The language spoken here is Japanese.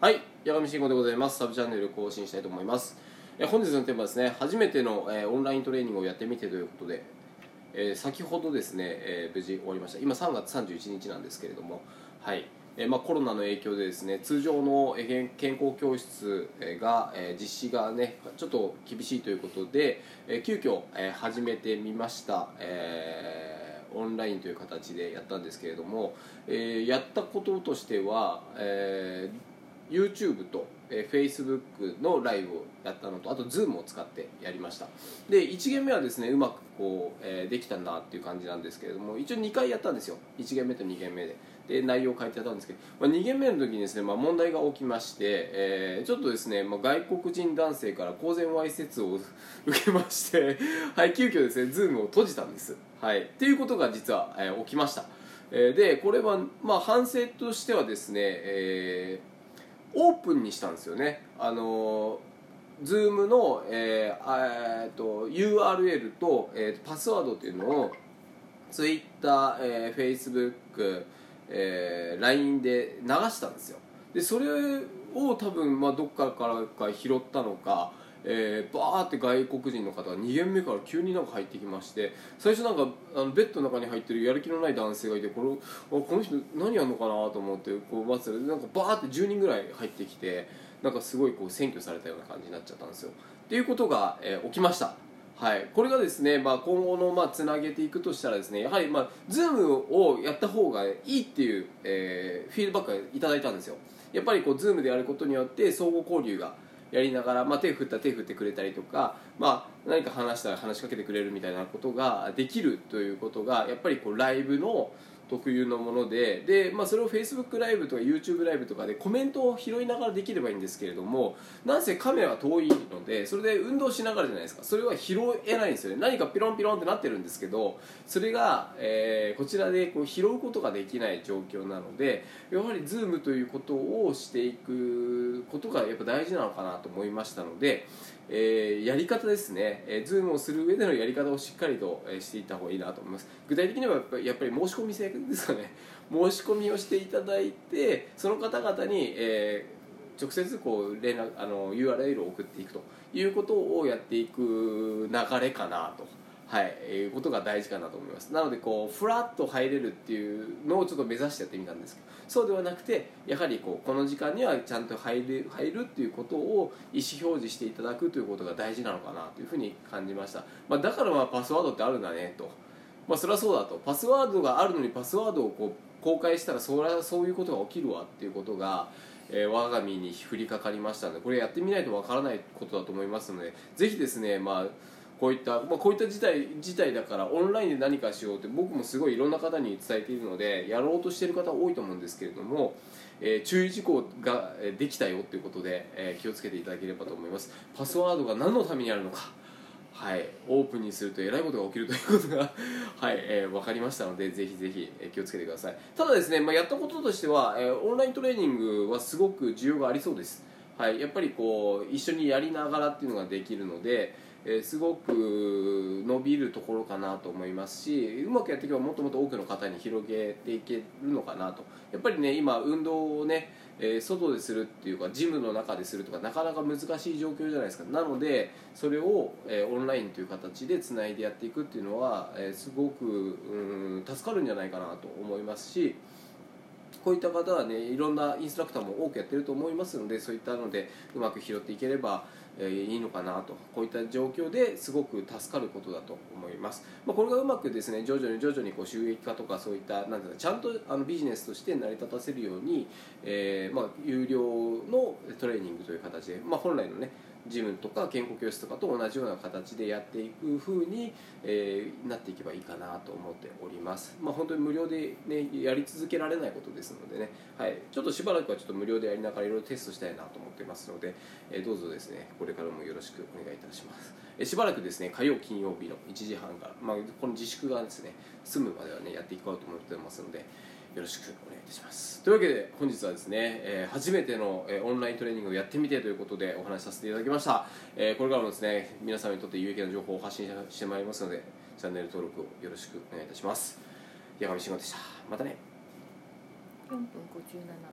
はい、八神慎吾でございます。サブチャンネル更新したいと思います。え本日のテーマはですね、初めての、えーオンライントレーニングをやってみてということで、えー先ほどですね、えー無事終わりました。今3月31日なんですけれども、はい。えーまあ、コロナの影響でですね通常のえ健康教室えが、えー実施がねちょっと厳しいということで、えー急遽、えー始めてみました、えーオンラインという形でやったんですけれども、えーやったこととしては、えー YouTube と、えー Facebook のライブをやったのとあと Zoom を使ってやりました。で1限目はですねうまくこう、えーできたなっていう感じなんですけれども一応2回やったんですよ。1限目と2限目で。で内容を変えてやったんですけど、まあ、2限目の時にですね、まあ、問題が起きまして、えーちょっとですね、まあ、外国人男性から公然わいせつを受けましてはい急遽ですね Zoom を閉じたんです。はい。っていうことが実は、えー起きました。でこれは、まあ、反省としてはですね、えーオープンにしたんですよね。あのズームの、えーえーと URL と,、えーとパスワードというのを Twitter、えー、Facebook、えー LINE で流したんですよ。でそれを多分、まあ、どっかからか拾ったのかえー、バーって外国人の方が2限目から急になんか入ってきまして最初なんかあのベッドの中に入ってるやる気のない男性がいてこれこの人何やるのかなと思ってこう待ってたらなんかバーって10人ぐらい入ってきてなんかすごいこう占拠されたような感じになっちゃったんですよ。っていうことが、えー起きました。はい、これがですね、まあ、今後のまあつなげていくとしたらですねやはり、まあ、Zoom をやった方がいいっていう、えーフィードバックがいただいたんですよ。やっぱりこう Zoom でやることによって相互交流がやりながら、まあ、手振ったら手振ってくれたりとか、まあ、何か話したら話しかけてくれるみたいなことができるということがやっぱりこうライブの特有のものでで、まあ、それを Facebook ライブとか YouTube ライブとかでコメントを拾いながらできればいいんですけれどもなんせカメラが遠いのでそれで運動しながらじゃないですか。それは拾えないんですよね。何かピロンピロンってなってるんですけどそれが、えーこちらでこう拾うことができない状況なのでやはり Zoom ということをしていくことがやっぱ大事なのかなと思いましたので、えーやり方ですね、えー、ズームをする上でのやり方をしっかりと、えーしていった方がいいなと思います。具体的にはやっぱりやっぱり申し込み制ですかね。申し込みをしていただいてその方々に、えー直接こう連絡あの URL を送っていくということをやっていく流れかなと。はい、いうことが大事かなと思います。なのでこうフラッと入れるっていうのをちょっと目指してやってみたんですけどそうではなくてやはりこうこの時間にはちゃんと入れ入るっていうことを意思表示していただくということが大事なのかなというふうに感じました、まあ、だからまあパスワードってあるんだねと。まあそれはそうだと。パスワードがあるのにパスワードをこう公開したらそれはそういうことが起きるわっていうことが、えー我が身に降りかかりましたのでこれやってみないとわからないことだと思いますのでぜひですねまあこういった、まあ、こういった事態事態だからオンラインで何かしようって僕もすごいいろんな方に伝えているのでやろうとしている方多いと思うんですけれども、えー注意事項ができたよっていうことで、えー気をつけていただければと思います。パスワードが何のためにあるのかはい、オープンにするとえらいことが起きるということが、はいえー分かりましたのでぜひぜひえ気をつけてください。ただですね、まあ、やったこととしては、えーオンライントレーニングはすごく需要がありそうです、はい、やっぱりこう一緒にやりながらっていうのができるので、えすごく伸びるところかなと思いますしうまくやっていけばもっともっと多くの方に広げていけるのかなと。やっぱりね今運動をね、え外でするっていうかジムの中でするとかなかなか難しい状況じゃないですか。なのでそれを、えオンラインという形でつないでやっていくっていうのは、えすごくうん助かるんじゃないかなと思いますしこういった方はねいろんなインストラクターも多くやってると思いますのでそういったのでうまく拾っていければ、いいのかなと。こういった状況ですごく助かることだと思います、まあ、これがうまくですね徐々に徐々にこう収益化とかそういったなんていうちゃんとあのビジネスとして成り立たせるように、えーまあ、有料のトレーニングという形で、まあ、本来のねジムとか健康教室とかと同じような形でやっていく風に、えーなっていけばいいかなと思っております、まあ、本当に無料で、ね、やり続けられないことですのでね、はい、ちょっとしばらくはちょっと無料でやりながらいろいろテストしたいなと思ってますので、えーどうぞですねこれからもよろしくお願いいたします、えーしばらくですね火曜金曜日の1時半から、まあ、この自粛がですね済むまではねやっていこうと思ってますのでよろしくお願いいたします。というわけで本日はですね、えー初めての、えーオンライントレーニングをやってみてということでお話しさせていただきました、えーこれからもですね皆様にとって有益な情報を発信してまいりますのでチャンネル登録をよろしくお願いいたします。山上慎吾でした。またね。4分57